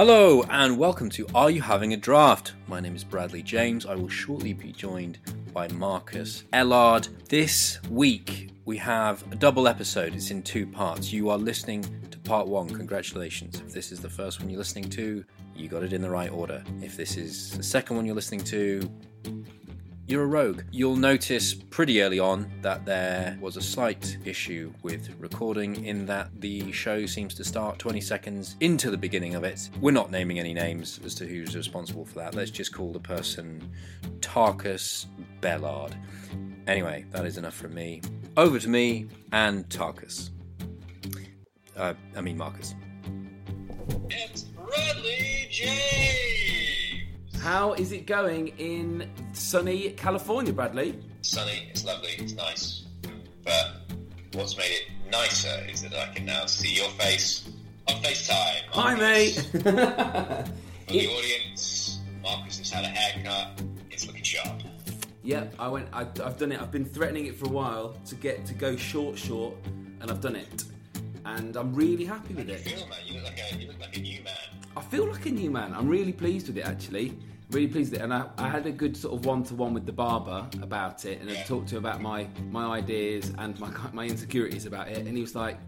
Hello and welcome to Are You Having a Draft? My name is Bradley James. I will shortly be joined by Marcus Ellard. This week we have a double episode. It's in two parts. You are listening to part one. Congratulations. If this is the first one you're listening to, you got it in the right order. If this is the second one you're listening to, you're a rogue. You'll notice pretty early on that there was a slight issue with recording, in that the show seems to start 20 seconds into the beginning of it. We're not naming any names as to who's responsible for that. Let's just call the person Tarkus Bellard. Anyway, that is enough from me. Over to me and Tarkus. Uh, I mean, Marcus. It's Bradley James. How is it going in sunny California, Bradley? Sunny, it's lovely, it's nice. But what's made it nicer is that I can now see your face on FaceTime. Hi, mate. For the audience, Marcus has had a haircut. It's looking sharp. yep, I went. I, I've done it. I've been threatening it for a while to get to go short, short, and I've done it. And I'm really happy with it. feel, man? You look like a you look like a new man. I feel like a new man. I'm really pleased with it, actually. Really pleased with it. And I, I had a good sort of one to one with the barber about it, and I talked to him about my my ideas and my my insecurities about it. And he was like,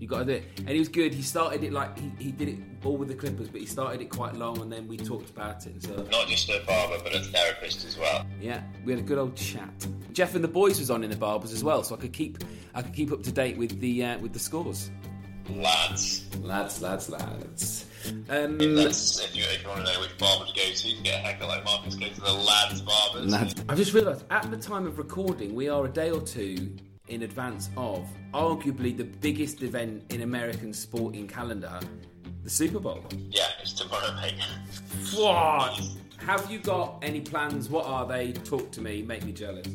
"You got to do it." And he was good. He started it like he, he did it all with the Clippers, but he started it quite long, and then we talked about it. And so Not just a barber, but a therapist as well. yeah, we had a good old chat. Jeff and the boys was on in the barbers as well, so I could keep I could keep up to date with the uh, with the scores. Lads. Lads, lads, lads. Um, That's, if, you, if you want to know which barber to go to to get a haircut like Marcus, go to the Lads Barbers. Lads. I've just realised at the time of recording, we are a day or two in advance of arguably the biggest event in American sporting calendar, the Super Bowl. Yeah, it's tomorrow, mate. What? Have you got any plans? What are they? Talk to me. Make me jealous.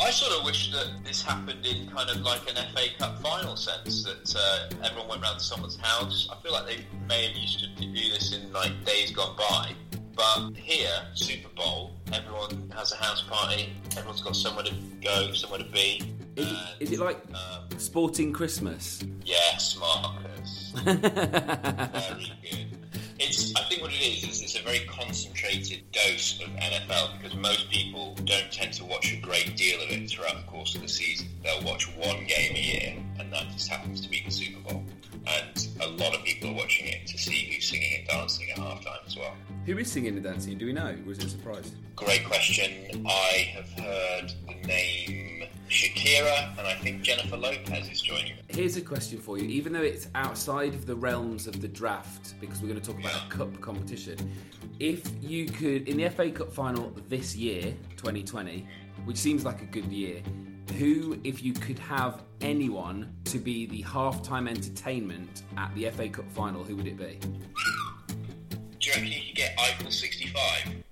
I sort of wish that this happened in kind of like an FA Cup final sense, that uh, everyone went round to someone's house. I feel like they may have used to do this in like days gone by. But here, Super Bowl, everyone has a house party, everyone's got somewhere to go, somewhere to be. Is it, and, is it like um, sporting Christmas? yes, Marcus. very good. It's, I think what it is is it's a very concentrated dose of NFL because most people don't tend to watch a great deal of it throughout the course of the season. They'll watch one game a year, and that just happens to be the Super Bowl. And a lot of people are watching it to see who's singing and dancing at halftime as well. Who is singing and dancing? Do we know? Is it a surprise? Great question. I have heard the name Shakira, and I think Jennifer Lopez is joining them. Here's a question for you. Even though it's outside of the realms of the draft, because we're going to talk about a cup competition, if you could, in the FA Cup final this year, 2020, which seems like a good year, who, if you could have anyone to be the halftime entertainment at the FA Cup final, who would it be? Do you reckon you could get Eiffel 65?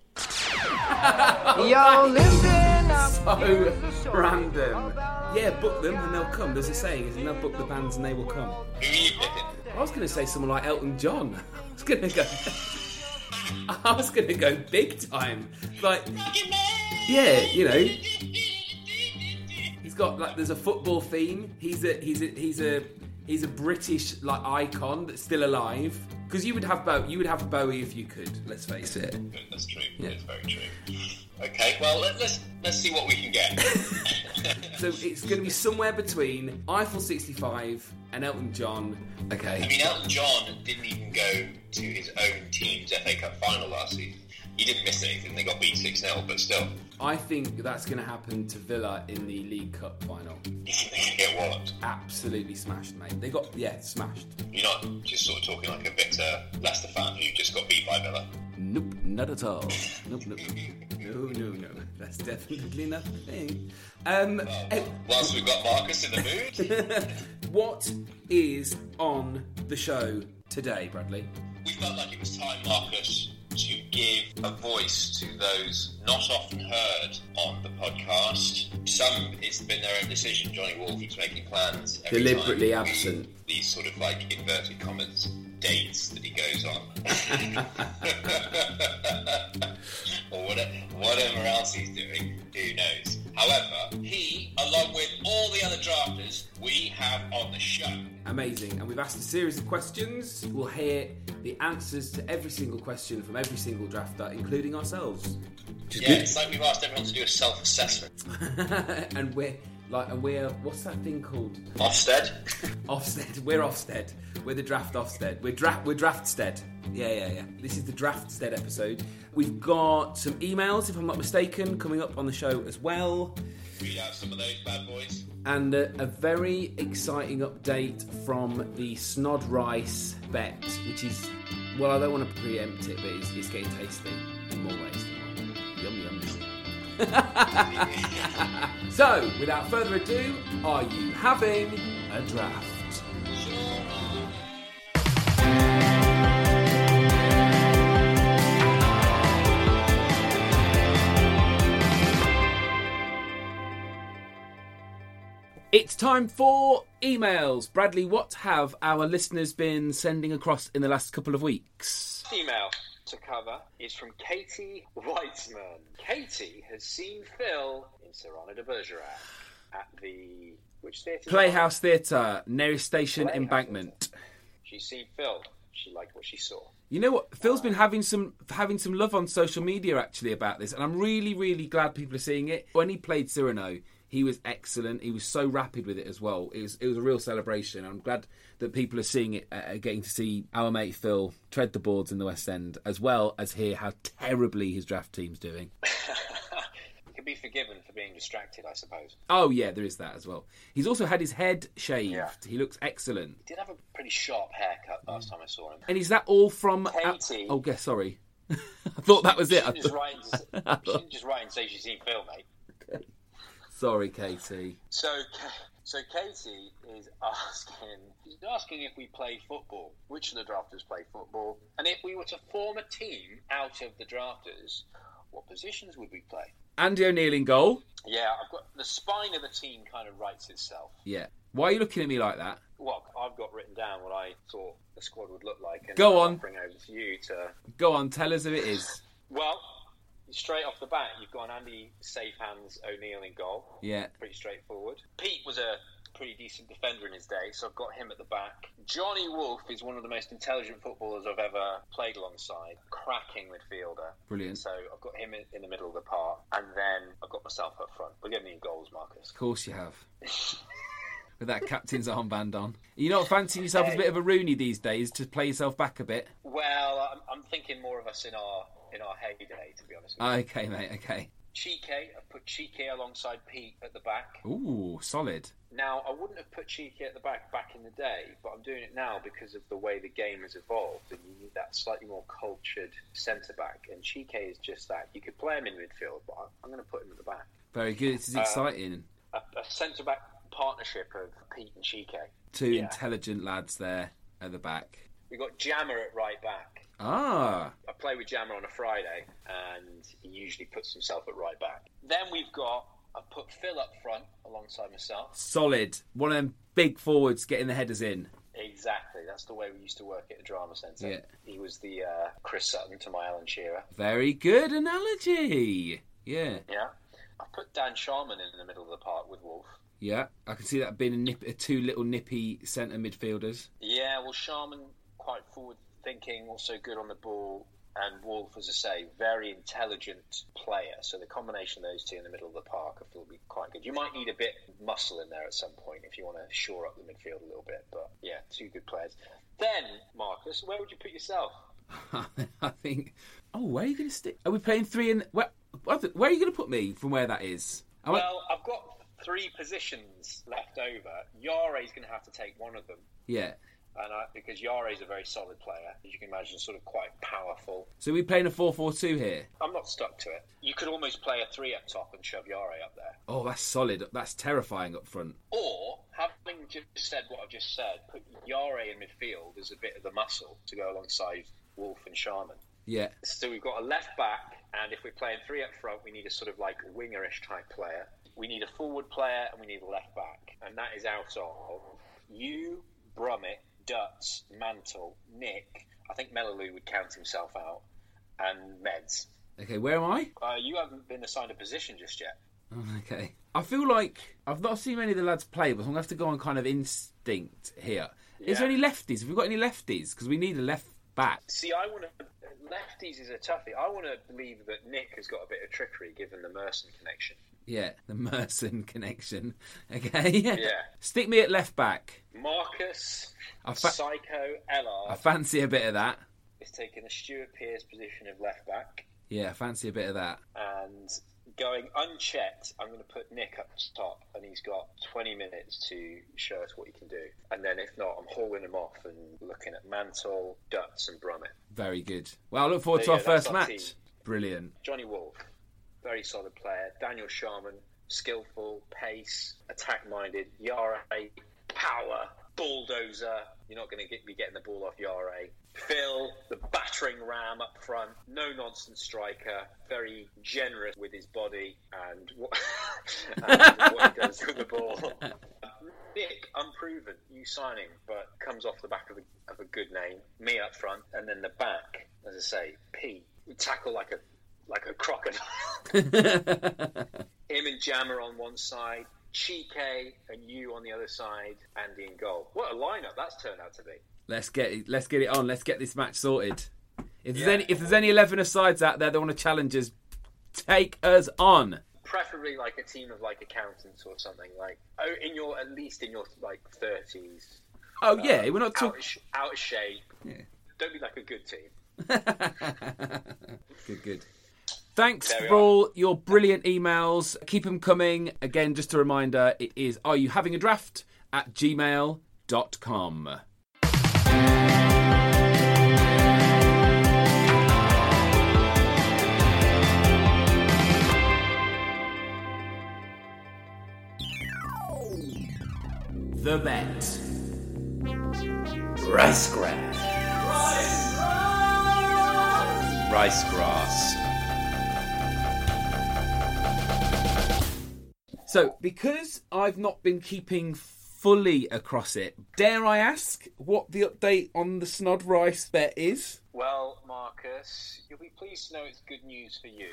Yo, listen So random. Yeah, book them and they'll come. There's a saying, isn't there? Book the bands and they will come. Who are you picking? I was going to say someone like Elton John. I was going to go. I was going to go big time. Like, yeah, you know, he's got like there's a football theme. He's a he's a he's a he's a British like icon that's still alive. Because you would have Bow, you would have Bowie if you could. Let's face it. That's true. Yeah. That's very true. Okay, well let, let's let's see what we can get. So it's going to be somewhere between Eiffel 65 and Elton John. Okay. I mean, Elton John didn't even go to his own team's FA Cup final last season. He didn't miss anything. They got beat six 0 but still, I think that's going to happen to Villa in the League Cup final. you think they can get walloped. Absolutely smashed, mate. They got yeah, smashed. You're not just sort of talking like a bitter Leicester fan who just got beat by Villa. Nope, not at all. Nope, nope. No, no, no. That's definitely not a thing. Um, eh, Whilst we've got Marcus in the mood, what is on the show today, Bradley? we felt like it was time, Marcus, to give a voice to those not often heard on the podcast. Some, it's been their own decision. Johnny Wolf is making plans. Deliberately absent. These sort of like inverted commas dates that he goes on. or whatever, whatever else he's doing, who knows. However, he, along with all the other drafters we have on the show, Amazing. And we've asked a series of questions. We'll hear the answers to every single question from every single drafter, including ourselves. Yeah, it's like we've asked everyone to do a self-assessment. and we're like, and we're what's that thing called? Ofsted, Ofsted. We're Ofsted. We're the draft Ofsted. We're draft. We're Draftsted. Yeah, yeah, yeah. This is the Draftsted episode. We've got some emails, if I'm not mistaken, coming up on the show as well, read out some of those bad boys. and a, a very exciting update from the Snod Rice bet, which is well, I don't want to preempt it, but it's, it's getting tasty in more ways so, without further ado, are you having a draft? It's time for emails. Bradley, what have our listeners been sending across in the last couple of weeks? email to cover is from Katie Weitzman. Katie has seen Phil in Cyrano de Bergerac at the which theatre? Playhouse Theatre, nearest station Playhouse embankment. She's seen Phil. She liked what she saw. You know what? Phil's been having some having some love on social media actually about this, and I'm really, really glad people are seeing it. When he played Cyrano, he was excellent. He was so rapid with it as well. It was it was a real celebration. I'm glad that people are seeing it, uh, getting to see our mate Phil tread the boards in the West End, as well as hear how terribly his draft team's doing. He can be forgiven for being distracted, I suppose. Oh yeah, there is that as well. He's also had his head shaved. Yeah. He looks excellent. He did have a pretty sharp haircut last time I saw him. And is that all from? Katie. oh, guess sorry. I thought that was She it. I didn't just thought- write and, she just write and say she's seen Phil, mate. Sorry, Katie. So, so Katie is asking, she's asking if we play football. Which of the drafters play football? And if we were to form a team out of the drafters, what positions would we play? Andy O'Neill in goal. Yeah, I've got the spine of the team kind of writes itself. Yeah. Why are you looking at me like that? Well, I've got written down what I thought the squad would look like. And Go on. Bring over to you to. Go on, tell us who it is. Well, straight off the bat, you've got an Andy Safe Hands O'Neill in goal. Yeah. pretty straightforward. Pete was a pretty decent defender in his day, so I've got him at the back. Johnny Wolf is one of the most intelligent footballers I've ever played alongside. Cracking midfielder. Brilliant. So I've got him in, the middle of the park, and then I've got myself up front. We're getting in goals, Marcus. Of course you have. With that captain's armband on. You're not fancying yourself as a bit of a Rooney these days to play yourself back a bit? Well, I'm, I'm thinking more of us in our in our heyday, to be honest. With you. Okay, mate, okay. Chike, I've put Chike alongside Pete at the back. Ooh, solid. Now, I wouldn't have put Chike at the back back in the day, but I'm doing it now because of the way the game has evolved, and you need that slightly more cultured centre back. And Chike is just that. You could play him in midfield, but I'm- going to put him at the back. Very good. This is uh, exciting. A, a centre back partnership of Pete and Chike. Two yeah. intelligent lads there at the back. We've got Jammer at right back. Ah, I play with Jammer on a Friday, and he usually puts himself at right back. Then we've got I put Phil up front alongside myself. solid. One of them big forwards getting the headers in. Exactly. That's the way we used to work at the drama centre. Yeah. He was the uh, Chris Sutton to my Alan Shearer. Very good analogy. Yeah, Yeah. I put Dan Sharman in the middle of the park with Wolf. yeah. I can see that being a nip, a two little nippy centre midfielders. Yeah, well, Sharman quite forward thinking, also good on the ball, and Wolf, as I say, very intelligent player. So the combination of those two in the middle of the park, I feel will be quite good. You might need a bit of muscle in there at some point if you want to shore up the midfield a little bit. But yeah, two good players. Then Marcus, where would you put yourself? I think. Oh, where are you going to stick? Are we playing three in? Where, where are you going to put me from where that is? I Well, I've got three positions left over. Yare's going to have to take one of them. yeah. And I, because Yare is a very solid player, as you can imagine, sort of quite powerful. So we're playing a four-four-two here. I'm not stuck to it. You could almost play a three up top and shove Yare up there. Oh, that's solid. That's terrifying up front. Or, having just said what I've just said, put Yare in midfield as a bit of the muscle to go alongside Wolf and Sharman. Yeah. So we've got a left back, and if we're playing three up front, we need a sort of like wingerish type player. We need a forward player, and we need a left back. And that is out of you, Brummett, Dutz, Mantle, Nick. I think Melaloo would count himself out, and Meds. Okay, where am I? Uh, you haven't been assigned a position just yet. Oh, okay. I feel like I've not seen many of the lads play, but I'm going to have to go on kind of instinct here. Is there any lefties? Have we got any lefties? Because we need a left back. See, I want to. Lefties is a toughie. I want to believe that Nick has got a bit of trickery given the Merson connection. Yeah, the Merson connection. Okay. Yeah. Stick me at left back. Marcus, I fa- Psycho, I fancy a bit of that. is taking the Stuart Pearce position of left back. Yeah, I fancy a bit of that. and going unchecked, I'm going to put Nick up top, and he's got 20 minutes to show us what he can do. And then if not, I'm hauling him off and looking at Mantle, Dutz, and Brummett. Very good. Well, I look forward to So, our yeah, that's first our match. team. Brilliant. Johnny Wolf, very solid player. Daniel Sharman, skillful, pace, attack-minded. Yara, power, bulldozer. You're not going to be getting the ball off Yara. Phil, the battering ram up front, no nonsense striker, very generous with his body and what, and what he does with the ball. Nick, unproven, new signing, but comes off the back of a, of a good name. Me up front, and then the back, as I say, P, tackle like a like a crocodile. Him and Jammer on one side, Chike and you on the other side, Andy in goal. What a lineup that's turned out to be. Let's get it, let's get it on. Let's get this match sorted. If there's Yeah. any if there's any eleven sides out there that want to challenge us, take us on. Preferably like a team of like accountants or something like oh, in your at least in your like thirties. Oh yeah, we're not um, out, talking. of out of shape. Yeah. Don't be like a good team. Good, good. Thanks There for all your brilliant emails. Keep them coming. Again, just a reminder, it is are you having a draft at gmail.com. The bet. Rice grass. Rice grass. So, because I've not been keeping fully across it, dare I ask what the update on the Snod Rice bet is? Well, Marcus, you'll be pleased to know it's good news for you.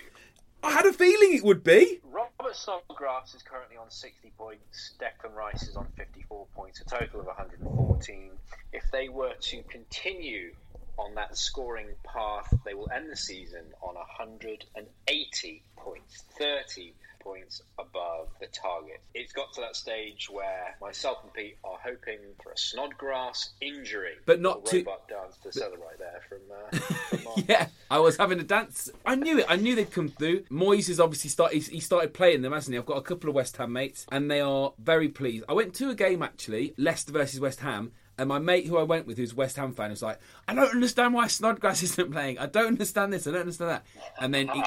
I had a feeling it would be. Robert Snodgrass is currently on 60 points. Declan Rice is on 54 points, a total of 114. If they were to continue on that scoring path, they will end the season on 180 points, 30 points above the target. It's got to that stage where myself and Pete are hoping for a Snodgrass injury. But not to- robot dance to celebrate there from, uh, from. Yeah, I was having a dance. I knew it. I knew they'd come through. Moyes has obviously started. He started playing them, hasn't he? I've got a couple of West Ham mates, and they are very pleased. I went to a game actually, Leicester versus West Ham, and my mate who I went with, who's a West Ham fan, was like, "I don't understand why Snodgrass isn't playing. I don't understand this. I don't understand that." And then he.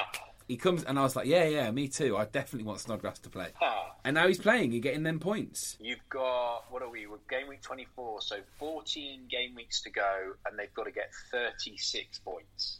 He comes and I was like, yeah, yeah, me too. I definitely want Snodgrass to play. Ah. And now he's playing and getting them points. You've got what are we? We're game week twenty four, so fourteen game weeks to go, and they've got to get thirty six points.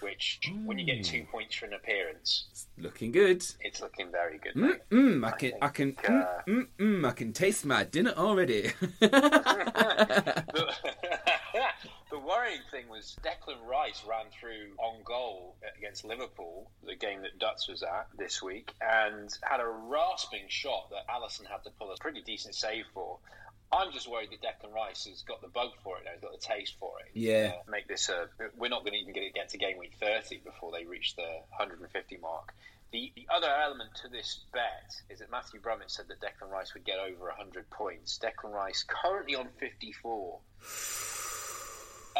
which when you get two points for an appearance, Looking good. it's looking very good. Mm, mm, I can, I can, think, mm, uh, mm, mm, I can taste my dinner already. the, worrying thing was Declan Rice ran through on goal against Liverpool, the game that Dutz was at this week, and had a rasping shot that Alisson had to pull a pretty decent save for. I'm just worried that Declan Rice has got the bug for it now. He's got the taste for it. Yeah. Uh, make this a. We're not going to even get, get to game week 30 before they reach the 150 mark. The, the other element to this bet is that Matthew Brummett said that Declan Rice would get over 100 points. Declan Rice currently on 54.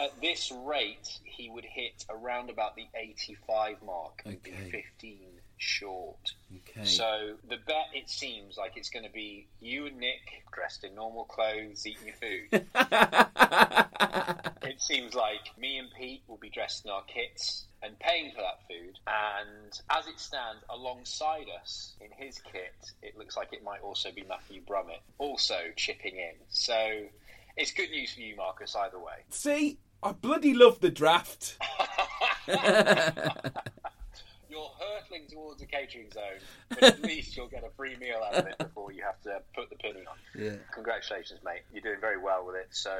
At this rate, he would hit around about the 85 mark and be Okay. 15 short. Okay. So the bet, it seems like it's going to be you and Nick dressed in normal clothes eating your food. it seems like me and Pete will be dressed in our kits and paying for that food. And as it stands, alongside us in his kit, it looks like it might also be Matthew Brummett also chipping in. So it's good news for you, Marcus, either way. See, I bloody love the draft. You're hurtling towards a catering zone, but at least you'll get a free meal out of it before you have to put the penny on. Yeah. Congratulations, mate. You're doing very well with it. So,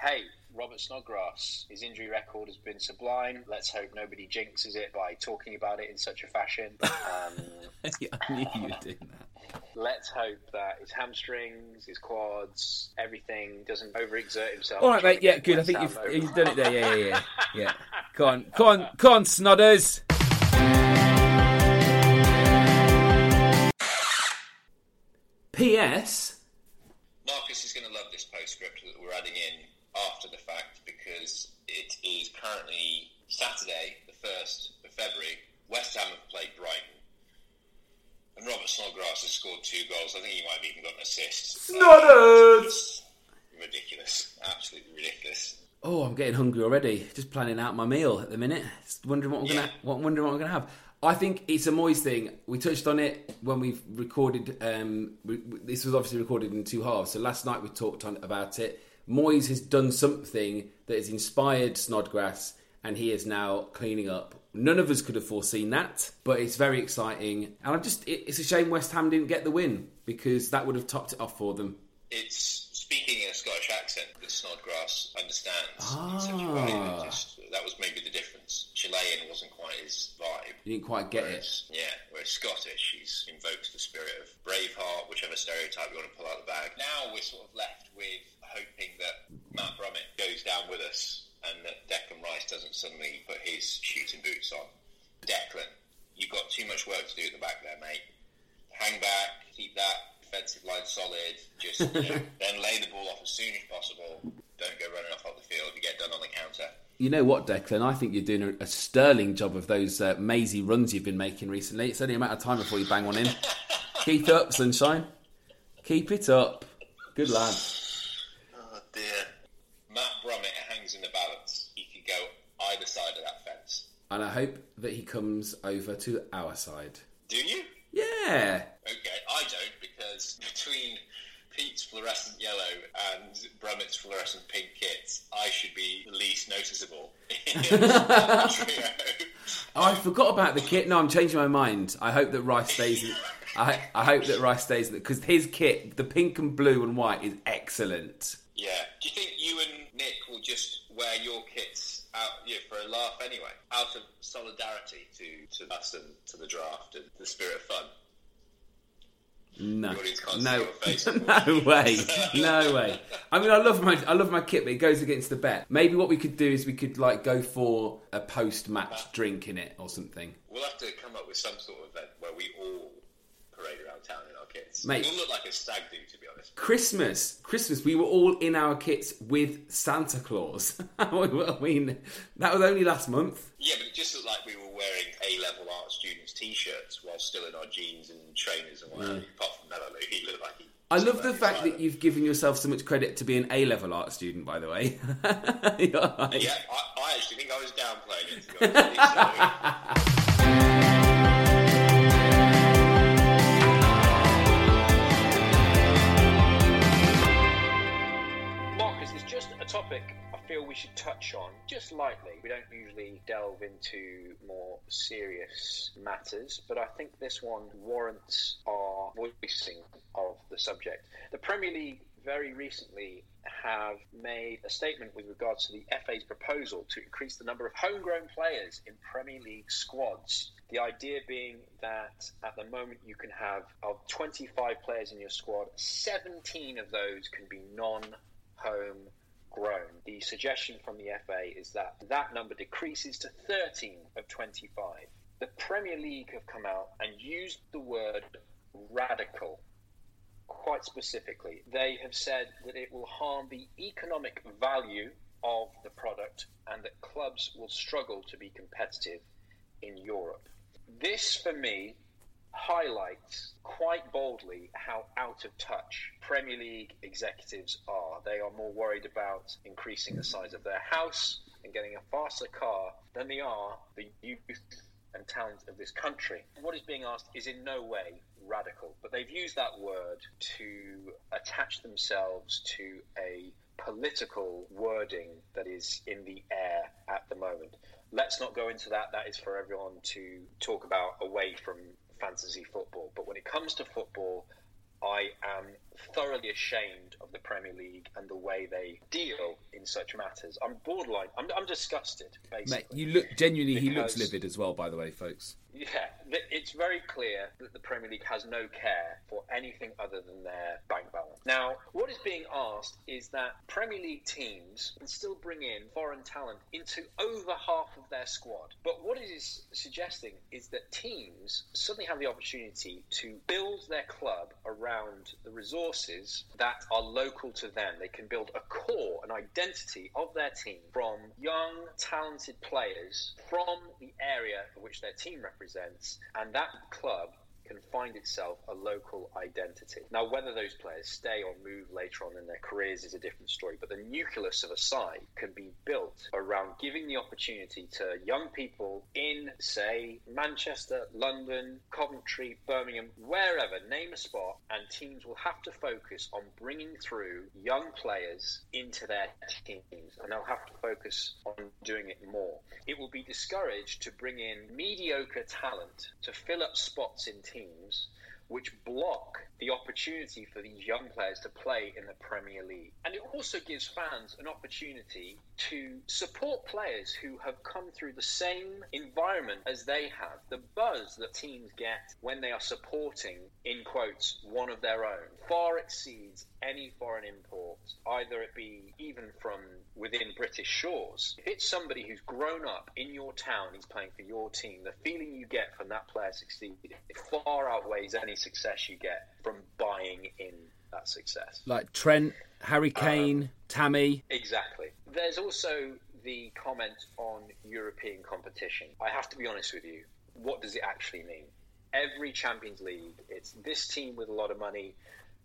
hey, Robert Snodgrass, his injury record has been sublime. Let's hope nobody jinxes it by talking about it in such a fashion. Um, Yeah, I knew you were doing that. let's hope that his hamstrings, his quads, everything doesn't overexert himself. All right, mate. Yeah, good. I think Ham you've, you've done it there. Yeah, yeah, yeah. Yeah. Go on, go on, go on, snodders. P.S. Marcus is going to love this postscript that we're adding in after the fact because it is currently Saturday, the 1st of February. West Ham have played Brighton. And Robert Snodgrass has scored two goals. I think he might have even got an assist. Snodders! It's ridiculous. Absolutely ridiculous. Oh, I'm getting hungry already. Just planning out my meal at the minute. Just wondering what I'm gonna, what wondering what I'm gonna have. I think it's a Moyes thing. We touched on it when we've recorded. Um, we, we- this was obviously recorded in two halves. So last night we talked on about it. Moyes has done something that has inspired Snodgrass, and he is now cleaning up. None of us could have foreseen that, but it's very exciting. And I'm just, it, it's a shame West Ham didn't get the win because that would have topped it off for them. It's speaking in a Scottish accent that Snodgrass understands in such a way Ah. just, that was maybe the difference. Chilean wasn't quite his vibe. You didn't quite get it. Whereas, yeah, whereas Scottish, he's invokes the spirit of Braveheart, whichever stereotype you want to pull out of the bag. Now we're sort of left with hoping that Matt Brummett goes down with us and that Declan Rice doesn't suddenly put his shooting boots on. Declan, you've got too much work to do at the back there, mate. Hang back, keep that defensive line solid. Just you know, then lay the ball off as soon as possible. Don't go running off up the field. You get done on the counter. You know what, Declan? I think you're doing a, a sterling job of those uh, mazy runs you've been making recently. It's only a matter of time before you bang one in. Keep it up, sunshine. Keep it up. Good lad. Oh dear. Matt Brummett hangs in the balance. He could go either side of that fence. And I hope that he comes over to our side. Do you? Yeah. Okay, I don't because between Pete's fluorescent yellow and Brummett's fluorescent pink kits, I should be the least noticeable in. Oh, I forgot about the kit. No, I'm changing my mind. I hope that Rice stays. I, I hope that Rice stays because his kit, the pink and blue and white, is excellent. Yeah. Do you think you and Nick will just wear your kits out yeah, for a laugh anyway, out of solidarity to, to us and to the draft and the spirit of fun? No, The audience can't see no, no way, no way. I mean, I love my, I love my kit, but it goes against the bet. Maybe what we could do is we could like go for a post-match drink in it or something. We'll have to come up with some sort of event where we all parade around town in our kits. Mate. Like a stag do, to be honest. Christmas, Christmas, we were all in our kits with Santa Claus. I mean, that was only last month. Yeah, but it just looked like we were wearing A-level art students' T-shirts while still in our jeans and trainers and whatever. Apart from Mello, he looked like he. I love the fact that you've given yourself so much credit to be an A-level art student. By the way, like- Yeah, I, I actually think I was downplaying it. Feel we should touch on just lightly. We don't usually delve into more serious matters, but I think this one warrants our voicing of the subject. The Premier League very recently have made a statement with regards to the FA's proposal to increase the number of homegrown players in Premier League squads. The idea being that at the moment you can have of 25 players in your squad, 17 of those can be non home grown. The suggestion from the FA is that that number decreases to 13 of 25. The Premier League have come out and used the word radical quite specifically. They have said that it will harm the economic value of the product and that clubs will struggle to be competitive in Europe. This, for me, highlights quite boldly how out of touch Premier League executives are. They are more worried about increasing the size of their house and getting a faster car than they are the youth and talent of this country. What is being asked is in no way radical, but they've used that word to attach themselves to a political wording that is in the air at the moment. Let's not go into that. That is for everyone to talk about away from fantasy football. But when it comes to football, I am thoroughly ashamed of the Premier League and the way they deal in such matters. I'm borderline. I'm, I'm disgusted. Basically, Mate, you look genuinely. He looks livid as well, by the way, folks. yeah, it's very clear that the Premier League has no care for anything other than their bank balance. Now, what is being asked is that Premier League teams can still bring in foreign talent into over half of their squad. But what it is suggesting is that teams suddenly have the opportunity to build their club around the resources that are local to them. They can build a core, an identity of their team from young, talented players from the area which their team represents, and that club can find itself a local identity. Now, whether those players stay or move later on in their careers is a different story, but the nucleus of a side can be built around giving the opportunity to young people in, say, Manchester, London, Coventry, Birmingham, wherever, name a spot, and teams will have to focus on bringing through young players into their teams, and they'll have to focus on doing it more. It will be discouraged to bring in mediocre talent to fill up spots in teams which block the opportunity for these young players to play in the Premier League. And it also gives fans an opportunity to support players who have come through the same environment as they have. The buzz that teams get when they are supporting, in quotes, one of their own far exceeds any foreign import, either it be even from within British shores. If it's somebody who's grown up in your town, he's playing for your team, the feeling you get from that player succeeding far outweighs any success you get from buying in that success. Like Trent, Harry um, Kane, Tammy. Exactly. There's also the comment on European competition. I have to be honest with you. What does it actually mean? Every Champions League, it's this team with a lot of money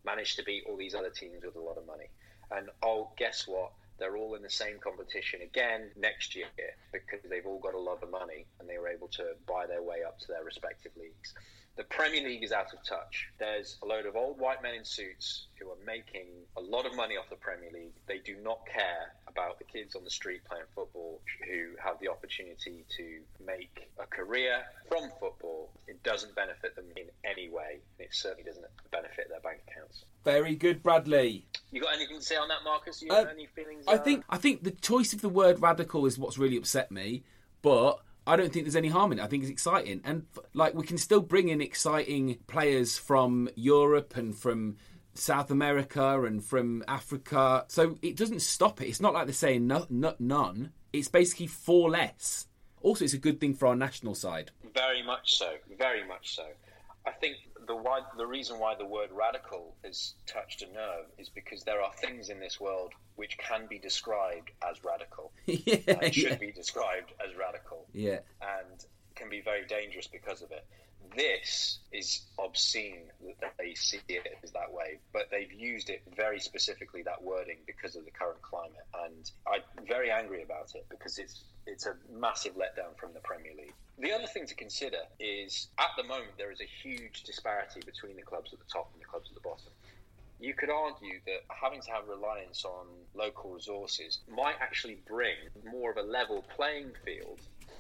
managed to beat all these other teams with a lot of money. And oh, guess what? They're all in the same competition again next year because they've all got a lot of money and they were able to buy their way up to their respective leagues. The Premier League is out of touch. There's a load of old white men in suits who are making a lot of money off the Premier League. They do not care about the kids on the street playing football who have the opportunity to make a career from football. It doesn't benefit them in any way. It certainly doesn't benefit their bank accounts. Very good, Bradley. You got anything to say on that, Marcus? You Uh, any feelings? I uh, think I think the choice of the word radical is what's really upset me, but I don't think there's any harm in it. I think it's exciting, and like we can still bring in exciting players from Europe and from South America and from Africa. So it doesn't stop it. It's not like they're saying no, no, none. It's basically four less. Also, it's a good thing for our national side. Very much so. Very much so. I think the why, the reason why the word radical has touched a nerve is because there are things in this world which can be described as radical yeah, and should yeah. be described as radical yeah. and can be very dangerous because of it. This is obscene that they see it as that way, but they've used it very specifically that wording because of the current climate, and I'm very angry about it because it's it's a massive letdown from the Premier League. The other thing to consider is at the moment there is a huge disparity between the clubs at the top and the clubs at the bottom. you could argue that having to have reliance on local resources might actually bring more of a level playing field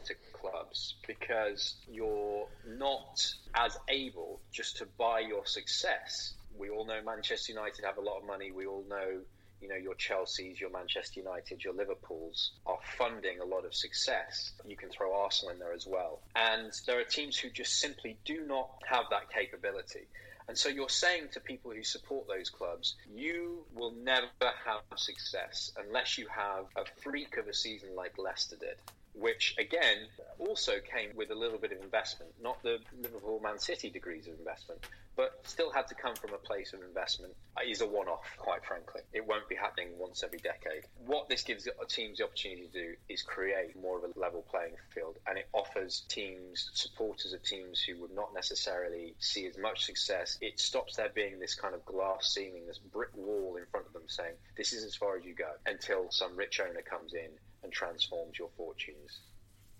to clubs because you're not as able just to buy your success. We all know Manchester United have a lot of money. We all know, you know, your Chelsea's, your Manchester United, your Liverpool's are funding a lot of success. You can throw Arsenal in there as well. And there are teams who just simply do not have that capability. And so you're saying to people who support those clubs, you will never have success unless you have a freak of a season like Leicester did which again also came with a little bit of investment, not the Liverpool Man City degrees of investment, but still had to come from a place of investment. Is a one off, quite frankly. It won't be happening once every decade. What this gives teams the opportunity to do is create more of a level playing field, and it offers teams, supporters of teams who would not necessarily see as much success. It stops there being this kind of glass ceiling, this brick wall in front of them saying, This is as far as you go, until some rich owner comes in and transforms your fortunes,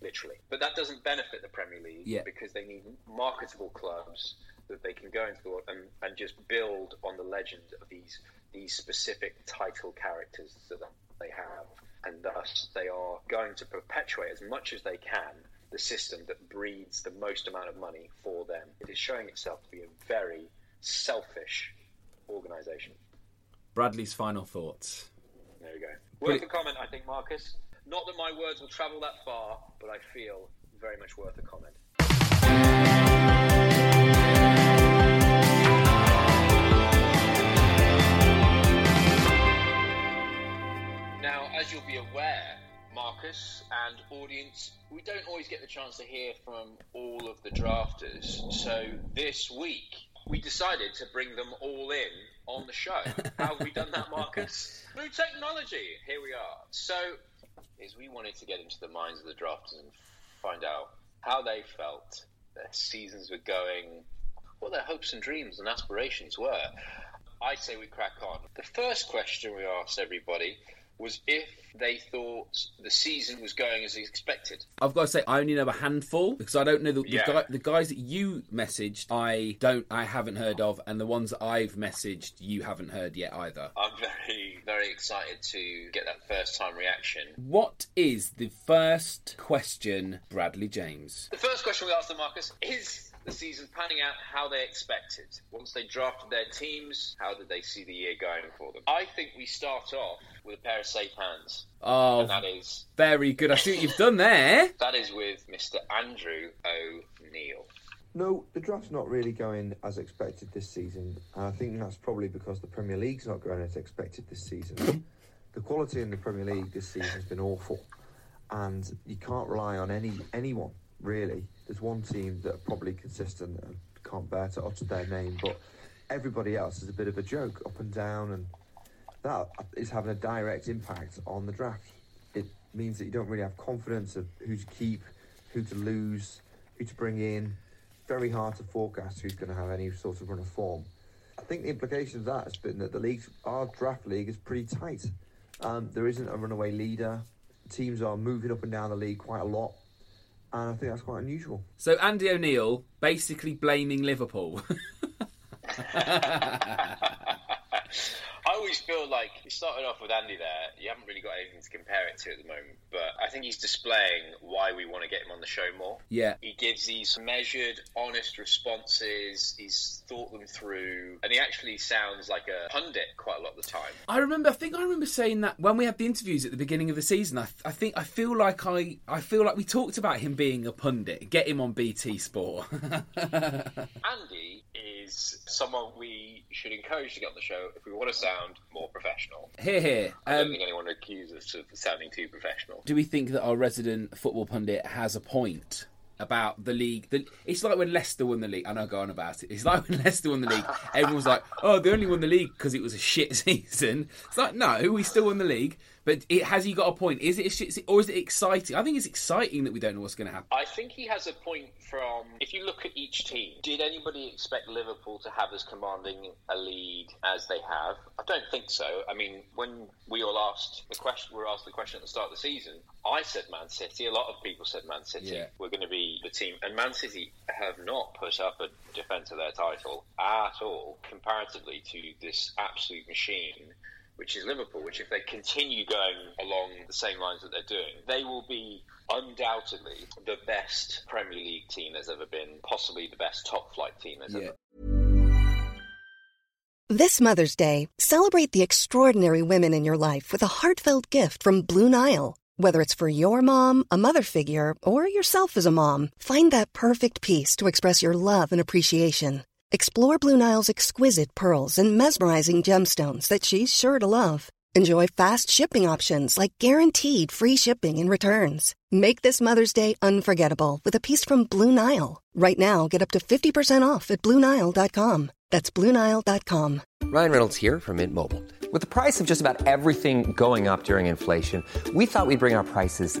literally. But that doesn't benefit the Premier League Yeah. because they need marketable clubs that they can go into the world and, and just build on the legend of these these specific title characters that they have, and thus they are going to perpetuate as much as they can the system that breeds the most amount of money for them. It is showing itself to be a very selfish organisation. Bradley's final thoughts. There we go. Worth a comment, I think, Marcus. Not that my words will travel that far, but I feel very much worth a comment. Now, as you'll be aware, Marcus and audience, we don't always get the chance to hear from all of the drafters. So this week, we decided to bring them all in on the show. How have we done that, Marcus? New technology. Here we are. So, is we wanted to get into the minds of the drafters and find out how they felt their seasons were going, what their hopes and dreams and aspirations were. I say we crack on. The first question we asked everybody was if they thought the season was going as expected. I've got to say, I only know a handful because I don't know the, the, Yeah. guy, the guys that you messaged. I don't, I haven't heard of, and the ones that I've messaged, you haven't heard yet either. I'm very, very excited to get that first time reaction. What is the first question, Bradley James? The first question we asked them, Marcus, is the season panning out how they expected? Once they drafted their teams, how did they see the year going for them? I think we start off with a pair of safe hands. Oh, And that is very good. I see what you've done there. that is with Mr. Andrew O'Neill. No, the draft's not really going as expected this season. And I think that's probably because the Premier League's not going as expected this season. the quality in the Premier League this season has been awful. And you can't rely on any anyone, really. There's one team that are probably consistent and can't bear to utter their name, but everybody else is a bit of a joke, up and down, and that is having a direct impact on the draft. It means that you don't really have confidence of who to keep, who to lose, who to bring in. Very hard to forecast who's going to have any sort of run of form. I think the implication of that has been that the league's our draft league is pretty tight. Um, there isn't a runaway leader. Teams are moving up and down the league quite a lot, and I think that's quite unusual. So Andy O'Neill basically blaming Liverpool. I always feel like you started off with Andy there. You haven't really got anything to compare it to at the moment, but I think he's displaying why we want to get him on the show more. yeah. He gives these measured, honest responses. He's thought them through, and he actually sounds like a pundit quite a lot of the time. I remember. I think I remember saying that when we had the interviews at the beginning of the season. I, I think I feel like I I feel like we talked about him being a pundit. Get him on BT Sport. Andy is someone we should encourage to get on the show if we want to sound more professional. here, here. I don't Um, think anyone would accuse us of sounding too professional. do we think that our resident football pundit has a point about the league? The, it's like when Leicester won the league. I know, go on about it. It's like when Leicester won the league. Everyone was like, "Oh, they only won the league because it was a shit season." It's like, no, we still won the league. But it, has he got a point? Is it or is it exciting? I think it's exciting that we don't know what's going to happen. I think he has a point from if you look at each team. Did anybody expect Liverpool to have as commanding a lead as they have? I don't think so. I mean, when we all asked the question, we were asked the question at the start of the season. I said Man City. A lot of people said Man City Yeah. were going to be the team, and Man City have not put up a defence of their title at all comparatively to this absolute machine which is Liverpool, which if they continue going along the same lines that they're doing, they will be undoubtedly the best Premier League team there's ever been, possibly the best top flight team there's ever This Mother's Day, celebrate the extraordinary women in your life with a heartfelt gift from Blue Nile. Whether it's for your mom, a mother figure, or yourself as a mom, find that perfect piece to express your love and appreciation. Explore Blue Nile's exquisite pearls and mesmerizing gemstones that she's sure to love. Enjoy fast shipping options like guaranteed free shipping and returns. Make this Mother's Day unforgettable with a piece from Blue Nile. Right now, get up to 50% off at BlueNile.com. That's BlueNile.com. Ryan Reynolds here from Mint Mobile. With the price of just about everything going up during inflation, we thought we'd bring our prices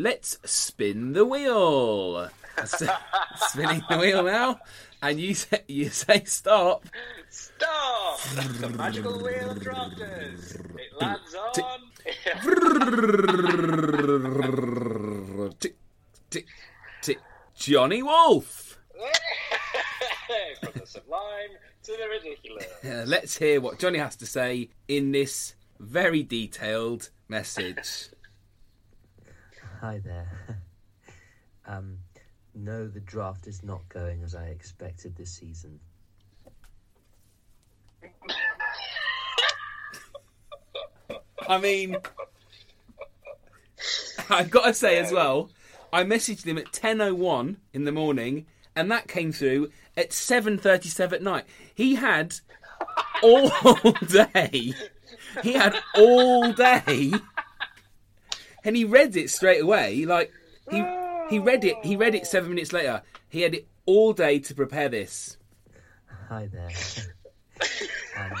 Let's spin the wheel. Spinning the wheel now, and you say you say stop. Stop! the magical wheel of drafters. It lands on. Tick, tick, tick. Johnny Wolf. From the sublime to the ridiculous. Uh, let's hear what Johnny has to say in this very detailed message. Hi there. um, no, the draft is not going as I expected this season. I mean, I've got to say as well, I messaged him at 10.01 in the morning, and that came through at 7.37 at night. He had all day, he had all day, and he read it straight away. Like, he, he read it, he read it seven minutes later. He had it all day to prepare this. Hi there. um,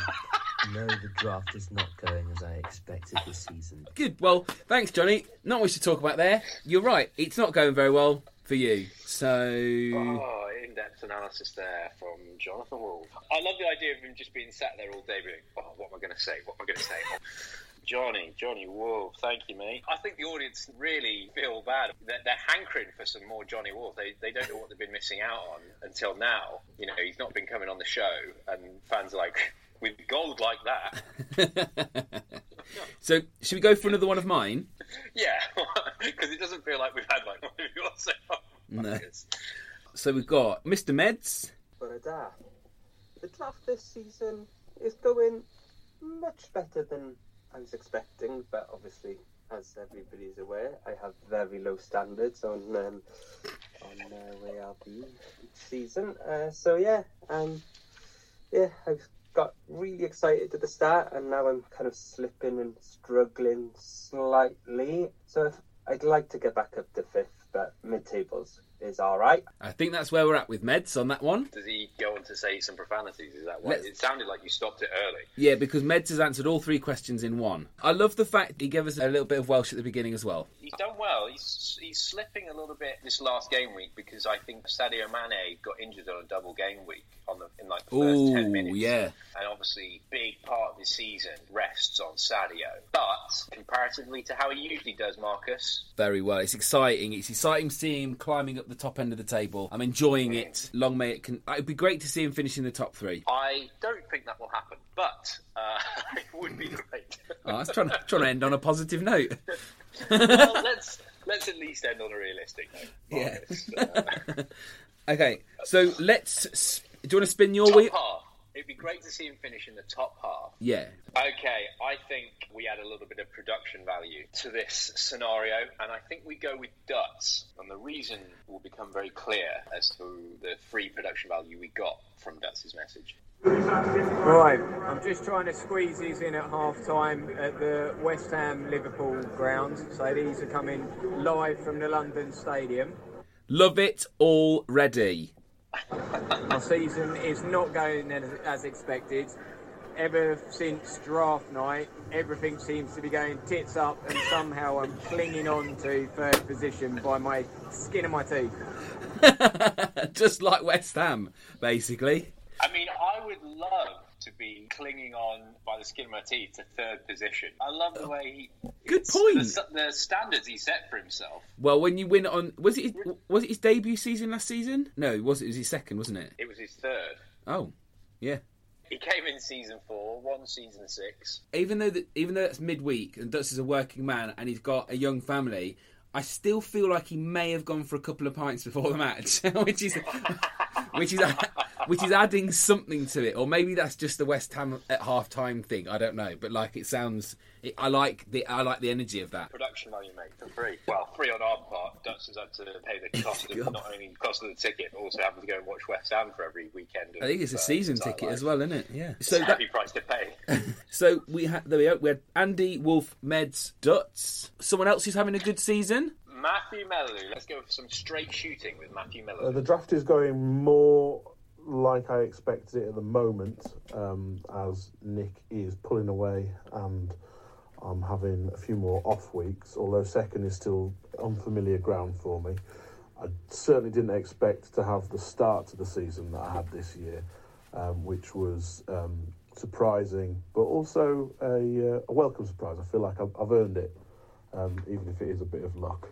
no, the draft is not going as I expected this season. Good. Well, thanks, Johnny. Not much to talk about there. You're right. It's not going very well for you. So Oh, in-depth analysis there from Jonathan Wolf. I love the idea of him just being sat there all day being, oh, what am I going to say? What am I going to say? Johnny, Johnny Wolf, thank you, mate. I think the audience really feel bad. They're, they're hankering for some more Johnny Wolf. They, they don't know what they've been missing out on until now. You know, he's not been coming on the show, and fans are like, with gold like that, So, should we go for another one of mine? yeah, because it doesn't feel like we've had like one of yours so far. No. So we've got Mr. Meds. for a draft. The draft this season is going much better than I was expecting, but obviously, as everybody's aware, I have very low standards on um, on uh, be each season. Uh, so yeah, um, yeah, I've got really excited at the start, and now I'm kind of slipping and struggling slightly. So I'd like to get back up to fifth, but mid tables is all right. I think that's where we're at with Meds on that one. Does he go on to say some profanities? Is that why? Let's- It sounded like you stopped it early. Yeah, because Meds has answered all three questions in one. I love the fact he gave us a little bit of Welsh at the beginning as well. He he's done well. He's he's slipping a little bit this last game week because I think Sadio Mane got injured on a double game week on the in like the first Ooh, ten minutes. yeah. and obviously big part of his season rests on Sadio. But comparatively to how he usually does, Marcus, Very well. It's exciting. It's exciting seeing him climbing up the top end of the table. I'm enjoying it. Long may it can. It'd be great to see him finishing the top three. I don't think that will happen, but uh, it would be great. Oh, I was trying to, trying to end on a positive note. well, let's let's at least end on a realistic note. Yeah. Marcus. Uh, Okay, so let's. Do you want to spin your top wheel? half. It'd be great to see him finish in the top half. Yeah. Okay, I think we add a little bit of production value to this scenario, and I think we go with Duts. And the reason will become very clear as to the free production value we got from Duts' message. Right, I'm just trying to squeeze these in at half time at the West Ham Liverpool ground. So these are coming live from the London Stadium. Love it already. My season is not going as, as expected. Ever since draft night, everything seems to be going tits up, and somehow I'm clinging on to third position by my skin of my teeth. Just like West Ham, basically. I mean, I would love to be clinging on by the skin of my teeth to third position. I love the oh, way he. Good point. The, the standards he set for himself. Well, when you win on was it his, was it his debut season last season? No, it was it was his second, wasn't it? It was his third. Oh, yeah. He came in season four, won season six. Even though that, even though it's midweek and Dutz is a working man and he's got a young family, I still feel like he may have gone for a couple of pints before the match, which is which is which is adding something to it, or maybe that's just the West Ham at half time thing. I don't know, but like it sounds, it, I like the I like the energy of that. Production value, mate, for free. Well, free on our part. Dutch has had to pay the cost of not only the cost of the ticket, but also having to go and watch West Ham for every weekend. I think it's a of, uh, season ticket life. as well, isn't it? Yeah. It's So a that, price to pay. so we had there we go. We had Andy Wolf, Meds, Dutz. Someone else who's having a good season. Matthew Mellu. Let's go for some straight shooting with Matthew Mellu. Uh, the draft is going more like I expected it at the moment, um, as Nick is pulling away and I'm having a few more off weeks, although second is still unfamiliar ground for me. I certainly didn't expect to have the start to the season that I had this year, um, which was um, surprising, but also a, uh, a welcome surprise. I feel like I've, I've earned it, um, even if it is a bit of luck.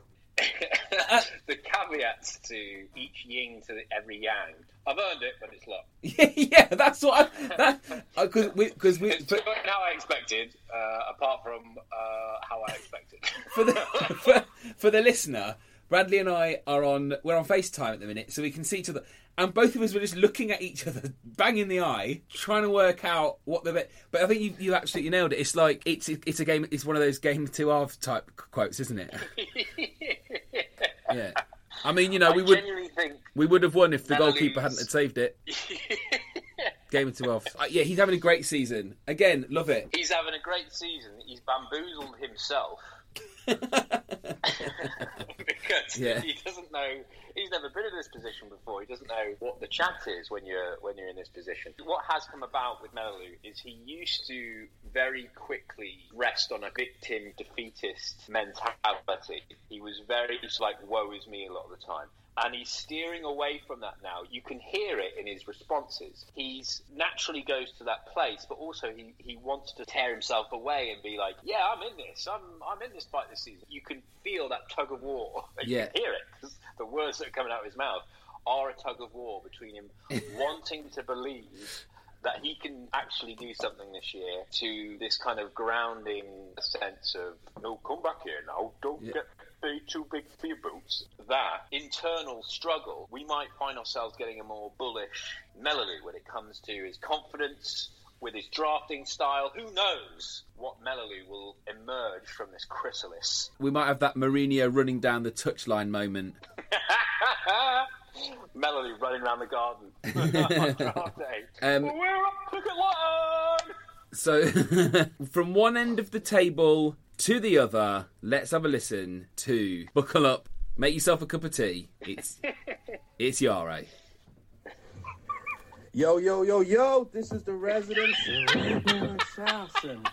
the caveats to each yin to every yang. I've earned it, but it's luck. yeah, that's what I, that because we because we It's going how I expected, uh, apart from uh, how I expected. for the for, for the listener, Bradley and I are on we're on FaceTime at the minute, so we can see each other. And both of us were just looking at each other, bang in the eye, trying to work out what the. Bit. But I think you, you absolutely nailed it. It's like it's it's a game. It's one of those game two half type quotes, isn't it? yeah. I mean, you know, we would think we would have won if the goalkeeper hadn't had saved it. Game of two half. Uh, yeah, he's having a great season. Again, love it. He's having a great season. He's bamboozled himself. Because Yeah. he doesn't know he's never been in this position before. He doesn't know what the chat is when you're when you're in this position. What has come about with Melu is he used to very quickly rest on a victim defeatist mentality. He was very just like woe is me a lot of the time. And he's steering away from that now. You can hear it in his responses. He's naturally goes to that place, but also he, he wants to tear himself away and be like, "Yeah, I'm in this. I'm I'm in this fight this season." You can feel that tug of war. You Yeah. can hear it 'cause the words that are coming out of his mouth are a tug of war between him wanting to believe that he can actually do something this year to this kind of grounding sense of no come back here now don't Yeah. get be too big for your boots that internal struggle we might find ourselves getting a more bullish melody when it comes to his confidence with his drafting style who knows what melody will emerge from this chrysalis We might have that Mourinho running down the touchline moment. Melody running around the garden on draft day. Um, We're up picket line! So, from one end of the table to the other, let's have a listen to Buckle Up, make yourself a cup of tea. It's it's Yara. Yo, yo, yo, yo, this is the resident Shousen.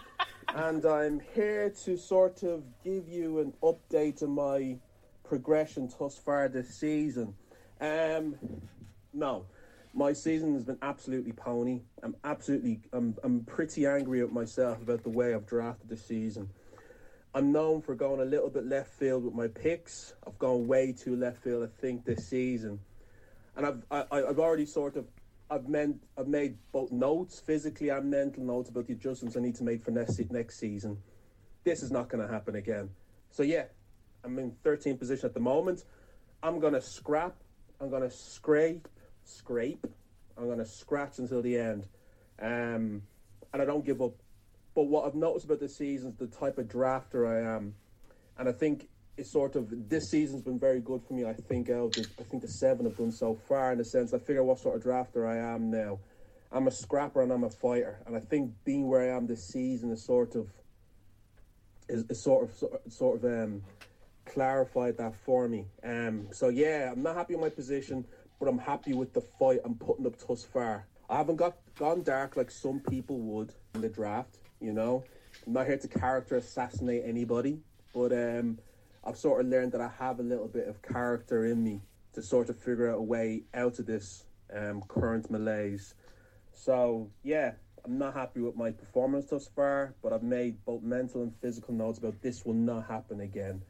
and I'm here to sort of give you an update on my progression thus far this season. Um, no, my season has been absolutely pony. I'm absolutely, I'm, I'm pretty angry at myself about the way I've drafted this season. I'm known for going a little bit left field with my picks. I've gone way too left field, I think, this season, and I've I, I've already sort of I've meant I've made both notes, physically and mental notes about the adjustments I need to make for next next season. This is not going to happen again. So yeah, I'm in 13th position at the moment. I'm gonna scrap. I'm gonna scrape, scrape. I'm gonna scratch until the end, um, and I don't give up. But what I've noticed about this season is the type of drafter I am, and I think it's sort of this season's been very good for me. I think out the, I think the seven have done so far in the sense I figure what sort of drafter I am now. I'm a scrapper and I'm a fighter, and I think being where I am this season is sort of is, is sort of sort of um, clarified that for me. Um, so yeah, I'm not happy with my position, but I'm happy with the fight I'm putting up thus far. I haven't got gone dark like some people would in the draft. You know, I'm not here to character assassinate anybody, but um, I've sort of learned that I have a little bit of character in me to sort of figure out a way out of this um, current malaise. So yeah, I'm not happy with my performance thus far, but I've made both mental and physical notes about this will not happen again.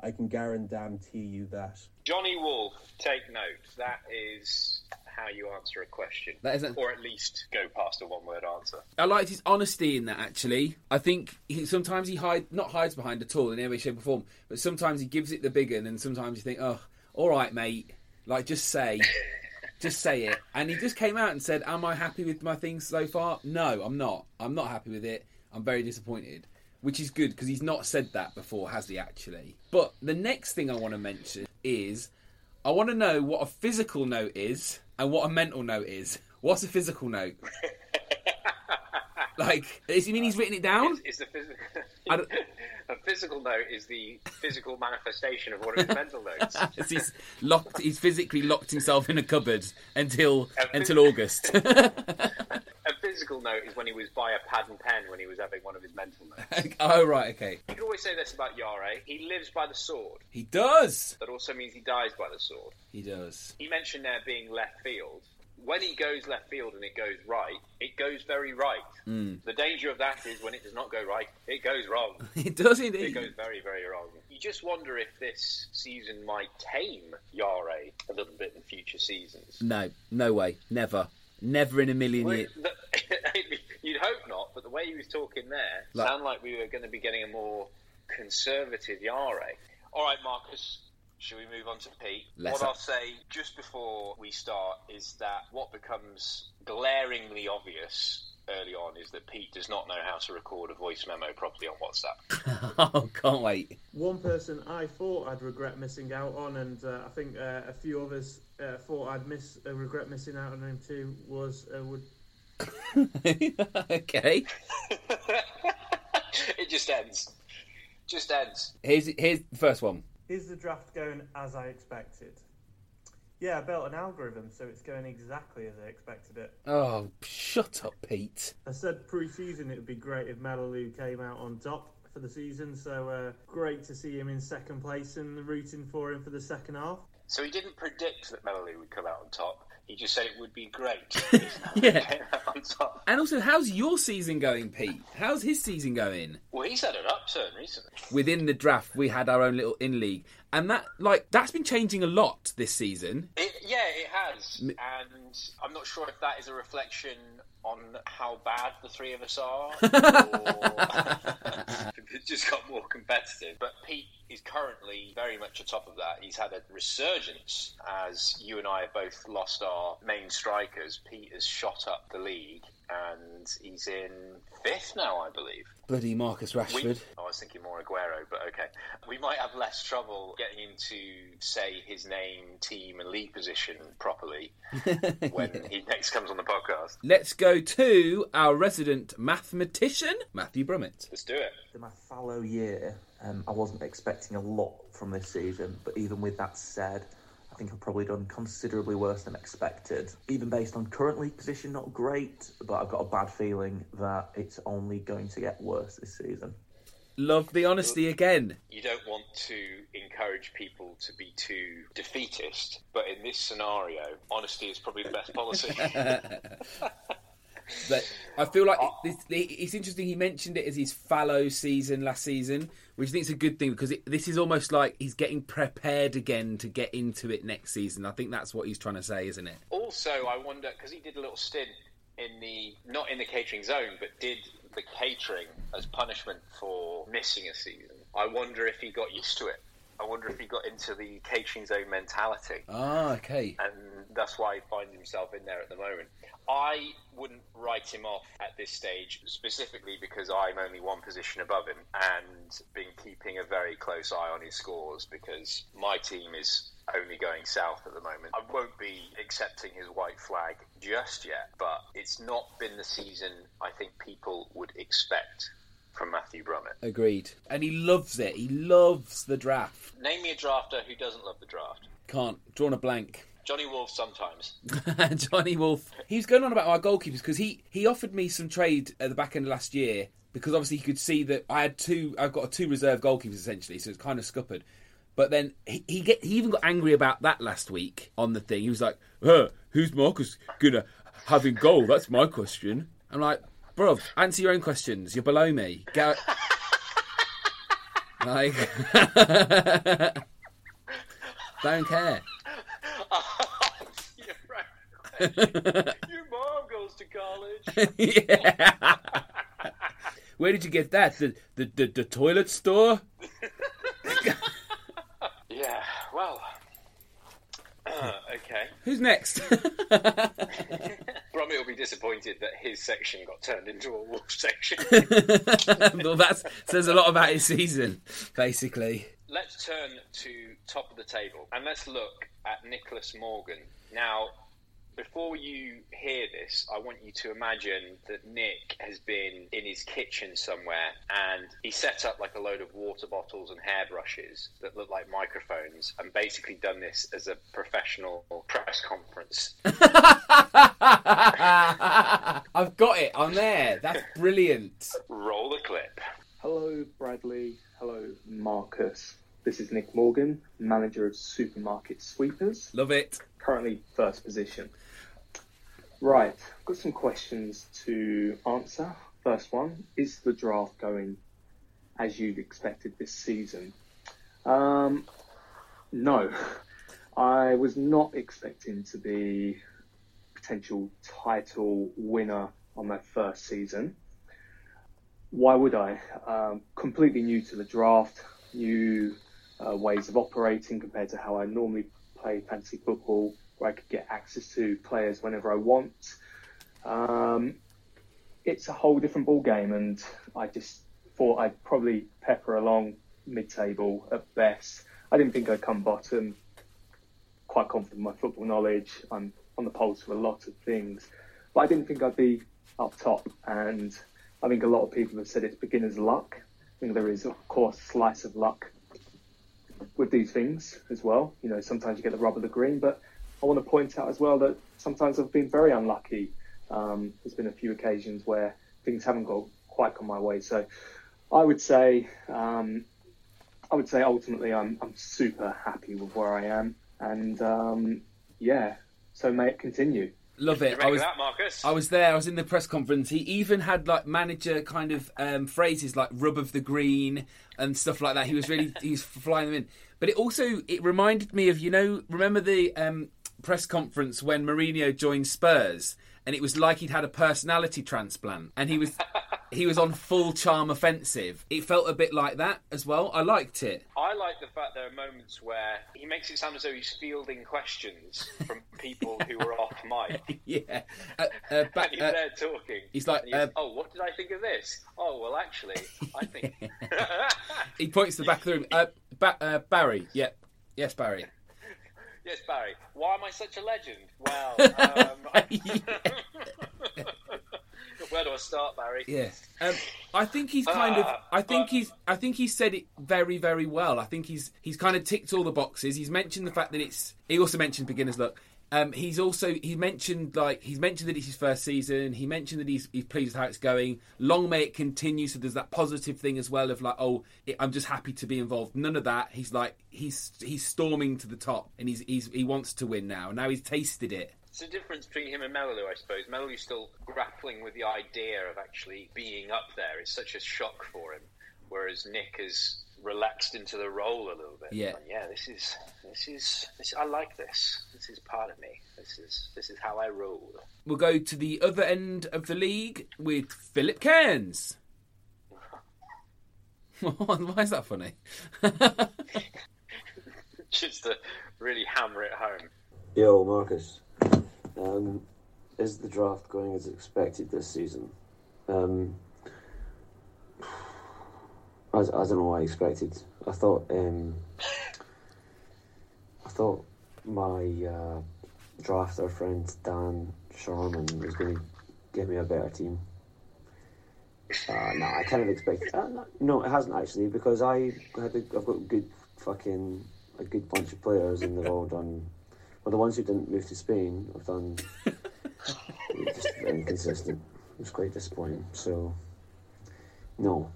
I can guarantee you that. Johnny Wolf, take note. That is how you answer a question. That isn't- Or at least go past a one word answer. I liked his honesty in that. Actually, I think he, sometimes he hide not hides behind at all in any way, shape, or form. But sometimes he gives it the big one, and sometimes you think, "Oh, all right, mate. Like, just say, just say it." And he just came out and said, "Am I happy with my things so far? No, I'm not. I'm not happy with it. I'm very disappointed." Which is good because he's not said that before, has he? Actually. But the next thing I want to mention is I want to know what a physical note is and what a mental note is. What's a physical note? like, does he mean he's written it down? Is the physical a physical note is the physical manifestation of one of his mental notes. he's locked. He's physically locked himself in a cupboard until until August. Physical note is when he was by a pad and pen when he was having one of his mental notes. oh right, okay. You can always say this about Yare. He lives by the sword. He does. That also means he dies by the sword. He does. He mentioned there being left field. When he goes left field and it goes right, it goes very right. Mm. The danger of that is when it does not go right, it goes wrong. It does indeed. It goes very, very wrong. You just wonder if this season might tame Yare a little bit in future seasons. No, no way, never, never in a million Well, years. the- You'd hope not, but the way he was talking there Like- sounded like we were going to be getting a more conservative Yare. All right, Marcus, should we move on to Pete? Let's what I'll say just before we start is that what becomes glaringly obvious early on is that Pete does not know how to record a voice memo properly on WhatsApp. oh, can't wait. One person I thought I'd regret missing out on, and uh, I think uh, a few others uh, thought I'd miss uh, regret missing out on him too, was uh, would. okay. it just ends. Just ends. Here's here's the first one. Is the draft going as I expected? Yeah, I built an algorithm, so it's going exactly as I expected it. Oh, shut up, Pete. I said pre-season it would be great if Melaloo came out on top for the season, so uh, great to see him in second place and rooting for him for the second half. So he didn't predict that Melody would come out on top. He just said it would be great. Yeah. And also, how's your season going, Pete? How's his season going? Well, he's had an upturn recently. Within the draft, we had our own little in league, and that like that's been changing a lot this season. It, yeah, it has, and I'm not sure if that is a reflection on how bad the three of us are, or it just got more competitive. But Pete is currently very much atop of that. He's had a resurgence as you and I have both lost our main strikers. Pete has shot up the league, and he's in fifth now, I believe. Bloody Marcus We, Rashford. I was thinking more Aguero, but okay. We might have less trouble getting him to say his name, team, and league position properly when he next comes on the podcast. Let's go to our resident mathematician, Matthew Brummett. Let's do it. In my fallow year, um, I wasn't expecting a lot from this season, but even with that said, I think I've probably done considerably worse than expected. Even based on current league position, not great, but I've got a bad feeling that it's only going to get worse this season. Love the honesty again. You don't want to encourage people to be too defeatist, but in this scenario, honesty is probably the best policy. But I feel like it, it's, it's interesting. He mentioned it as his fallow season last season, which I think is a good thing because it, this is almost like he's getting prepared again to get into it next season. I think that's what he's trying to say, isn't it? also, I wonder because he did a little stint in the not in the catering zone, but did the catering as punishment for missing a season. I wonder if he got used to it. I wonder if he got into the catering zone mentality. Ah, okay. and that's why he finds himself in there at the moment. I wouldn't write him off at this stage, specifically because I'm only one position above him and been keeping a very close eye on his scores because my team is only going south at the moment. I won't be accepting his white flag just yet, but it's not been the season I think people would expect from Matthew Brummett. Agreed. And he loves it. He loves the draft. Name me a drafter who doesn't love the draft. Can't drawn a blank. Johnny Wolf sometimes. Johnny Wolf. He was going on about our goalkeepers because he he offered me some trade at the back end of last year because obviously he could see that I had two. I've got two reserve goalkeepers essentially, so it's kind of scuppered. But then he he, get, he even got angry about that last week on the thing. He was like, uh, "Who's Marcus gonna have in goal? That's my question." I'm like, "Bro, answer your own questions. You're below me. Go." like, don't care. Your mom goes to college. yeah. Where did you get that? The the the, the toilet store? Yeah, well. Uh, okay. Who's next? Brummett will be disappointed that his section got turned into a wolf section. well, that says a lot about his season, basically. let's turn to top of the table and let's look at Nicholas Morgan. Now, before you hear this, I want you to imagine that Nick has been in his kitchen somewhere and he set up like a load of water bottles and hairbrushes that look like microphones and basically done this as a professional press conference. I've got it. I'm there. That's brilliant. Roll the clip. Hello, Bradley. Hello, Marcus. This is Nick Morgan, manager of Supermarket Sweepers. Love it. Currently first position. Right, I've got some questions to answer. First one Is the draft going as you'd expected this season? Um, no. I was not expecting to be potential title winner on my first season. Why would I? Um, completely new to the draft, new uh, ways of operating compared to how I normally play fantasy football, where I could get access to players whenever I want. Um, it's a whole different ball game, and I just thought I'd probably pepper along mid-table at best. I didn't think I'd come bottom. Quite confident in my football knowledge. I'm on the pulse of a lot of things, but I didn't think I'd be up top. And I think a lot of people have said it's beginner's luck. I think there is, of course, a slice of luck with these things as well. You know, sometimes you get the rub of the green, but I want to point out as well that sometimes I've been very unlucky. Um, there's been a few occasions where things haven't got quite gone my way. So I would say, um, I would say ultimately I'm, I'm super happy with where I am. And um, yeah, so may it continue. Love it. I was, that, Marcus? I was there. I was in the press conference. He even had like manager kind of um, phrases like "rub of the green" and stuff like that. He was really he was flying them in. But it also it reminded me of you know remember the um, press conference when Mourinho joined Spurs and it was like he'd had a personality transplant and he was he was on full charm offensive. It felt a bit like that as well. I liked it. I like the fact there are moments where he makes it sound as though he's fielding questions from people who are off mic. yeah. Uh, uh, ba- and he's uh, there talking. he's like, and uh, oh, what did I think of this? Oh, well, actually, I think. he points to the back of the room. Uh, ba- uh, Barry. Yeah. Yes, Barry. yes, Barry. Why am I such a legend? Well, um, I... where do I start, Barry. Yeah, um, I think he's kind of. Ah, I think he's. I think he said it very, very well. I think he's. He's kind of ticked all the boxes. He's mentioned the fact that it's. He also mentioned beginners luck. Um, he's also he mentioned like he's mentioned that it's his first season. He mentioned that he's he's pleased with how it's going. Long may it continue. So there's that positive thing as well of like, oh, I'm just happy to be involved. None of that. He's like he's he's storming to the top, and he's he's he wants to win now. Now he's tasted it. It's the difference between him and Melolu, I suppose. Melolou's still grappling with the idea of actually being up there. It's such a shock for him, whereas Nick has relaxed into the role a little bit. Yeah. And yeah. This is this is this. I like this. This is part of me. This is this is how I roll. We'll go to the other end of the league with Philip Cairns. Why is that funny? Just to really hammer it home. Yo, Marcus. Um, is the draft going as expected this season? Um, I, I don't know what I expected. I thought um, I thought my uh, drafter friend Dan Sharman was going to give me a better team. Uh, no, I kind of expected. Uh, no, no, it hasn't actually because I had a, I've got good fucking a good bunch of players and they've all done. Well, the ones who didn't move to Spain have done just inconsistent. It was quite disappointing. So, no,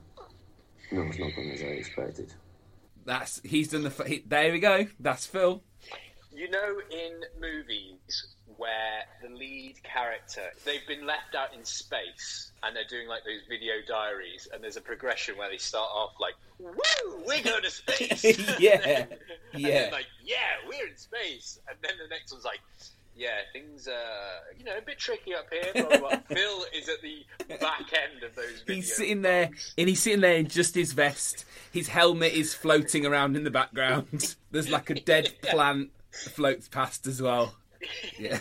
no, it's not going as I expected. That's he's done the. He, there we go. That's Phil. You know, in movies where the lead character they've been left out in space and they're doing like those video diaries, and there's a progression where they start off like, "Woo, we're going to space!" Yeah, yeah. like, "Yeah, we're in space," and then the next one's like. Yeah, things are you know a bit tricky up here. Blah, blah, blah. Phil is at the back end of those. Videos. He's sitting there, and he's sitting there in just his vest. His helmet is floating around in the background. There's like a dead plant floats past as well. Yeah,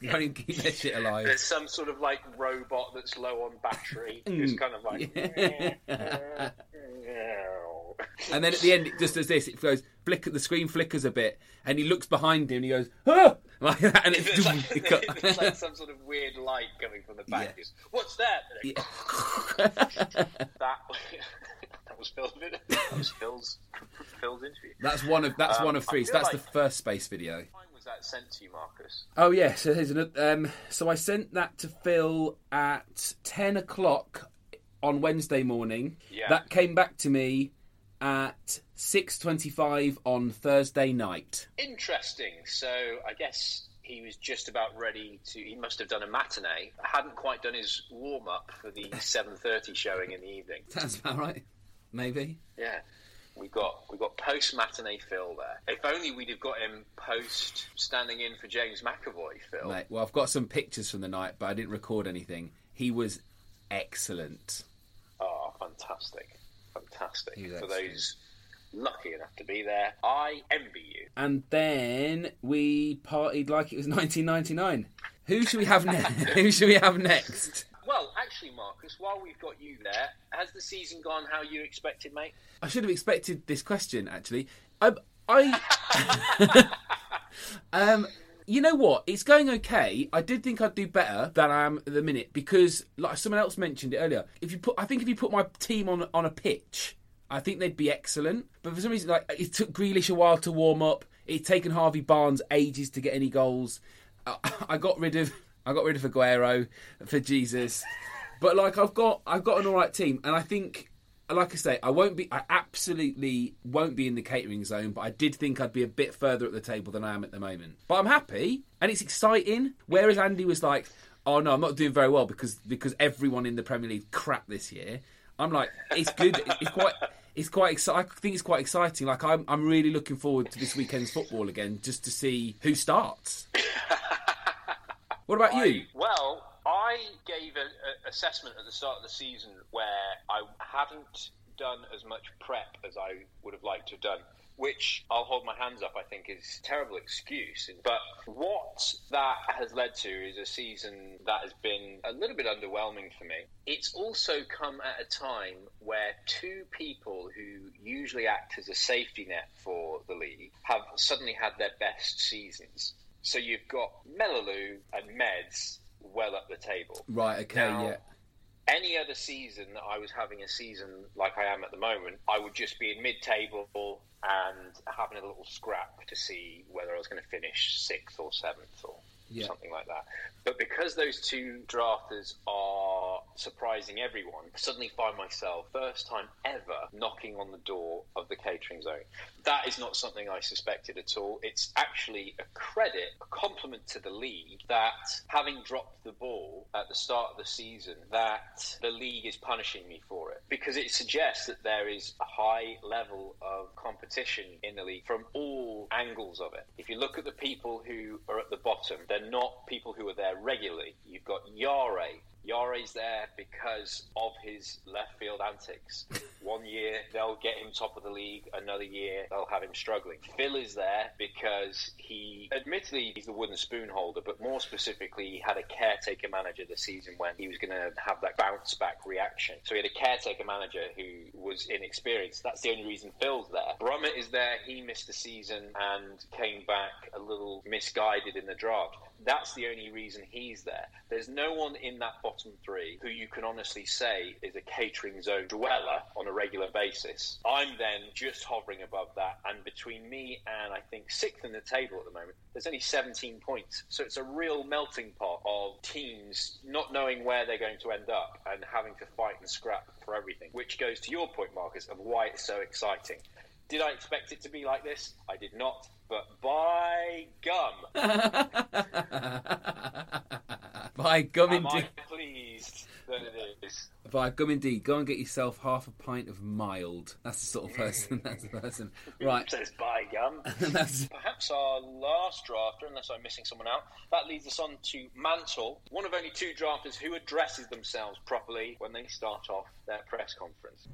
you can't keep that shit alive. There's some sort of like robot that's low on battery, who's kind of like. Yeah. And then at the end, it just does this. It goes flicker. The screen flickers a bit, and he looks behind him. and He goes, "Ah!" like that, and it's, It's like, it it's like some sort of weird light coming from the back. Yeah. What's that? that that was Phil's video. That was Phil's Phil's interview. That's one of that's Um, one of three. So that's like- the first space video. Was that sent to you, Marcus? Oh yeah, so here's. Um, so I sent that to Phil at ten o'clock on Wednesday morning. Yeah. That came back to me at six twenty-five on Thursday night. Interesting. So I guess he was just about ready to. He must have done a matinee. Hadn't quite done his warm up for the seven thirty showing in the evening. That's about right. Maybe. Yeah. We've got we've got post matinee Phil there. If only we'd have got him post standing in for James McAvoy, Phil. Mate, well, I've got some pictures from the night, but I didn't record anything. He was excellent. Oh, fantastic. Fantastic. For excellent. those lucky enough to be there, I envy you. And then we partied like it was 1999. Who should we have next? Who should we have next? Well, actually, Marcus, while we've got you there, has the season gone how you expected, mate? I should have expected this question actually. I, I um, you know what? It's going okay. I did think I'd do better than I am at the minute because, like someone else mentioned it earlier, if you put, I think if you put my team on on a pitch, I think they'd be excellent. But for some reason, like it took Grealish a while to warm up. It's taken Harvey Barnes ages to get any goals. I, I got rid of I got rid of Aguero for Jesus. But like I've got I've got an all right team, and I think like I say, I won't be. I absolutely won't be in the catering zone. But I did think I'd be a bit further at the table than I am at the moment. But I'm happy, and it's exciting. Whereas Andy was like, "Oh no, I'm not doing very well because because everyone in the Premier League crap this year." I'm like, it's good. It's quite. It's quite exciting. I think it's quite exciting. Like I'm, I'm really looking forward to this weekend's football again, just to see who starts. what about you? Well, I gave an assessment at the start of the season where I hadn't done as much prep as I would have liked to have done, which I'll hold my hands up, I think is a terrible excuse. But what that has led to is a season that has been a little bit underwhelming for me. It's also come at a time where two people who usually act as a safety net for the league have suddenly had their best seasons. So you've got Melaloo and Meds well up the table. Right. Okay. Now, yeah. Any other season that I was having a season like I am at the moment, I would just be in mid-table and having a little scrap to see whether I was going to finish sixth or seventh or Yeah. something like that. But because those two drafters are surprising everyone, suddenly find myself, first time ever, knocking on the door of the catering zone. That is not something I suspected at all. It's actually a credit, a compliment to the league that having dropped the ball at the start of the season, that the league is punishing me for it. Because it suggests that there is a high level of competition in the league from all angles of it. If you look at the people who are at the bottom, they're not people who are there regularly. You've got Yare. Yare's there because of his left field antics. One year they'll get him top of the league, another year they'll have him struggling. Phil is there because he, admittedly, he's the wooden spoon holder, but more specifically, he had a caretaker manager this season when he was going to have that bounce back reaction. So he had a caretaker manager who was inexperienced. That's the only reason Phil's there. Brummett is there. He missed the season and came back a little misguided in the draft. That's the only reason he's there. There's no one in that bottom three who you can honestly say is a catering zone dweller on a regular basis. I'm then just hovering above that, and between me and I think sixth in the table at the moment, there's only 17 points. So it's a real melting pot of teams not knowing where they're going to end up and having to fight and scrap for everything, which goes to your point, Marcus, of why it's so exciting. Did I expect it to be like this? I did not, but by gum. By gum Am I indeed. pleased that it is? By gum indeed. Go and get yourself half a pint of mild. That's the sort of person. Mm. That's the person. Right. Says by gum. Perhaps our last drafter, unless I'm missing someone out. That leads us on to Mantle, one of only two drafters who addresses themselves properly when they start off their press conference.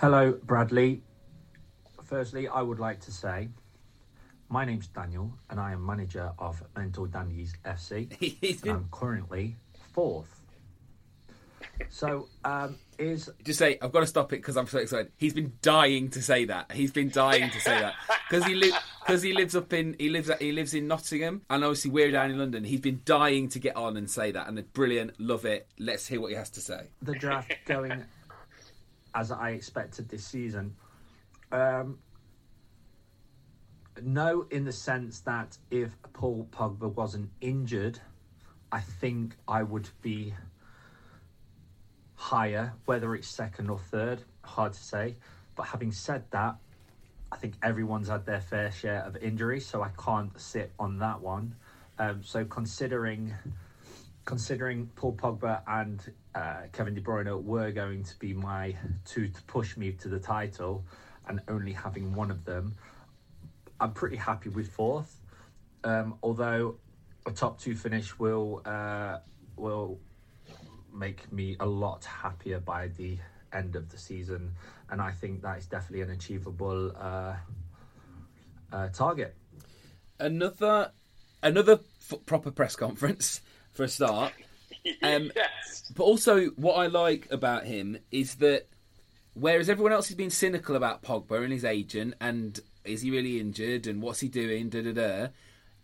Hello, Bradley. Firstly, I would like to say my name's Daniel and I am manager of Mental Dandies FC. and I'm currently fourth. So, um, is Just say, I've got to stop it because I'm so excited. He's been dying to say that. He's been dying to say that because he lives because he lives up in he lives he lives in Nottingham and obviously we're down in London. He's been dying to get on and say that, and brilliant. Love it. Let's hear what he has to say. the draft going as I expected this season? Um, no, in the sense that if Paul Pogba wasn't injured, I think I would be higher, whether it's second or third, hard to say. But having said that, I think everyone's had their fair share of injuries, so I can't sit on that one. Um, so considering considering Paul Pogba and uh, Kevin De Bruyne were going to be my two to push me to the title, and only having one of them, I'm pretty happy with fourth. Um, although a top two finish will uh, will make me a lot happier by the end of the season, and I think that is definitely an achievable uh, uh, target. Another another f- proper press conference for a start. Um, yes. But also, what I like about him is that whereas everyone else has been cynical about Pogba and his agent and is he really injured and what's he doing, da da da,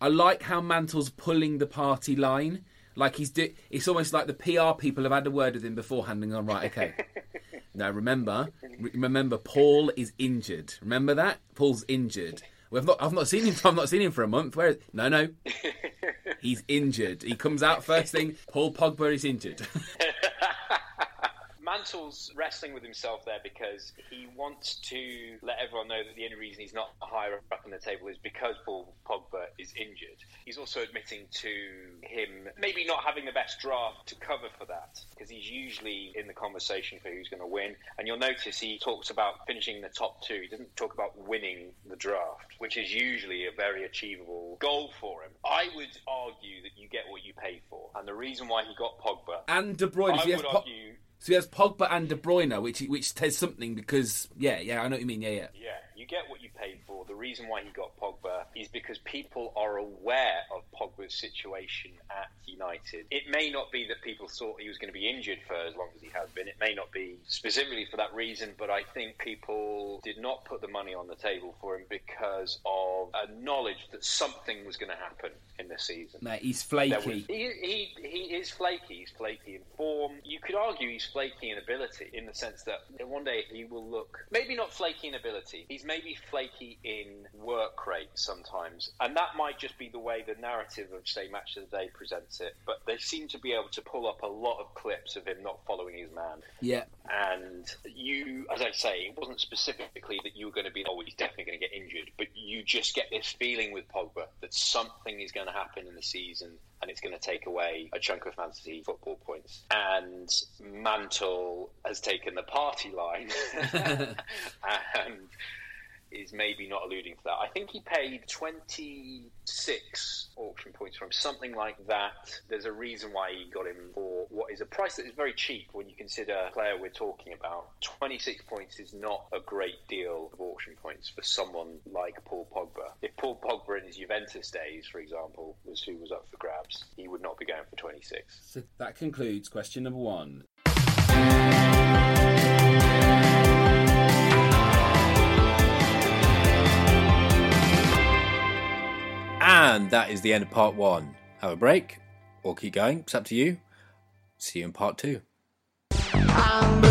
I like how Mantle's pulling the party line. Like he's do- it's almost like the PR people have had a word with him beforehand and gone right, okay. now remember, re- remember, Paul is injured. Remember that Paul's injured. Well, I've not, I've not seen him. I've not seen him for a month. Where? No, no, he's injured. He comes out first thing. Paul Pogba is injured. Mantle's wrestling with himself there because he wants to let everyone know that the only reason he's not higher up in the table is because Paul Pogba is injured. He's also admitting to him maybe not having the best draft to cover for that because he's usually in the conversation for who's going to win. And you'll notice he talks about finishing the top two. He doesn't talk about winning the draft, which is usually a very achievable goal for him. I would argue that you get what you pay for, and the reason why he got Pogba and De Bruyne. I so, he has would Po- argue so he has Pogba and De Bruyne, which which says something because yeah, yeah, I know what you mean. Yeah, yeah. Yeah, you get what you paid for. The reason why he got Pogba is because people are aware of Pogba's situation at United. It may not be that people thought he was going to be injured for as long as he has been. It may not be specifically for that reason, but I think people did not put the money on the table for him because of a knowledge that something was going to happen in the season. Mate, he's flaky. was- he, he, he is flaky. He's flaky in form. You could argue he's flaky in ability in the sense that one day he will look maybe not flaky in ability. He's maybe flaky in work rate sometimes, and that might just be the way the narrative of say Match of the Day presents it. But they seem to be able to pull up a lot of clips of him not following his man. Yeah. And you, as I say, it wasn't specifically that you were going to be, oh, he's definitely going to get injured, but you just get this feeling with Pogba that something is going to happen in the season and it's going to take away a chunk of fantasy football points. And Mantle has taken the party line and is maybe not alluding to that. I think he paid 26 auction points from something like that. There's a reason why he got him for what is a price that is very cheap when you consider the player we're talking about. 26 points is not a great deal of auction points for someone like Paul Pogba. If Paul Pogba in his Juventus days, for example, was who was up for grabs, he would not be going for 26. So that concludes question number one. And that is the end of part one. Have a break or keep going. It's up to you. See you in part two. I'm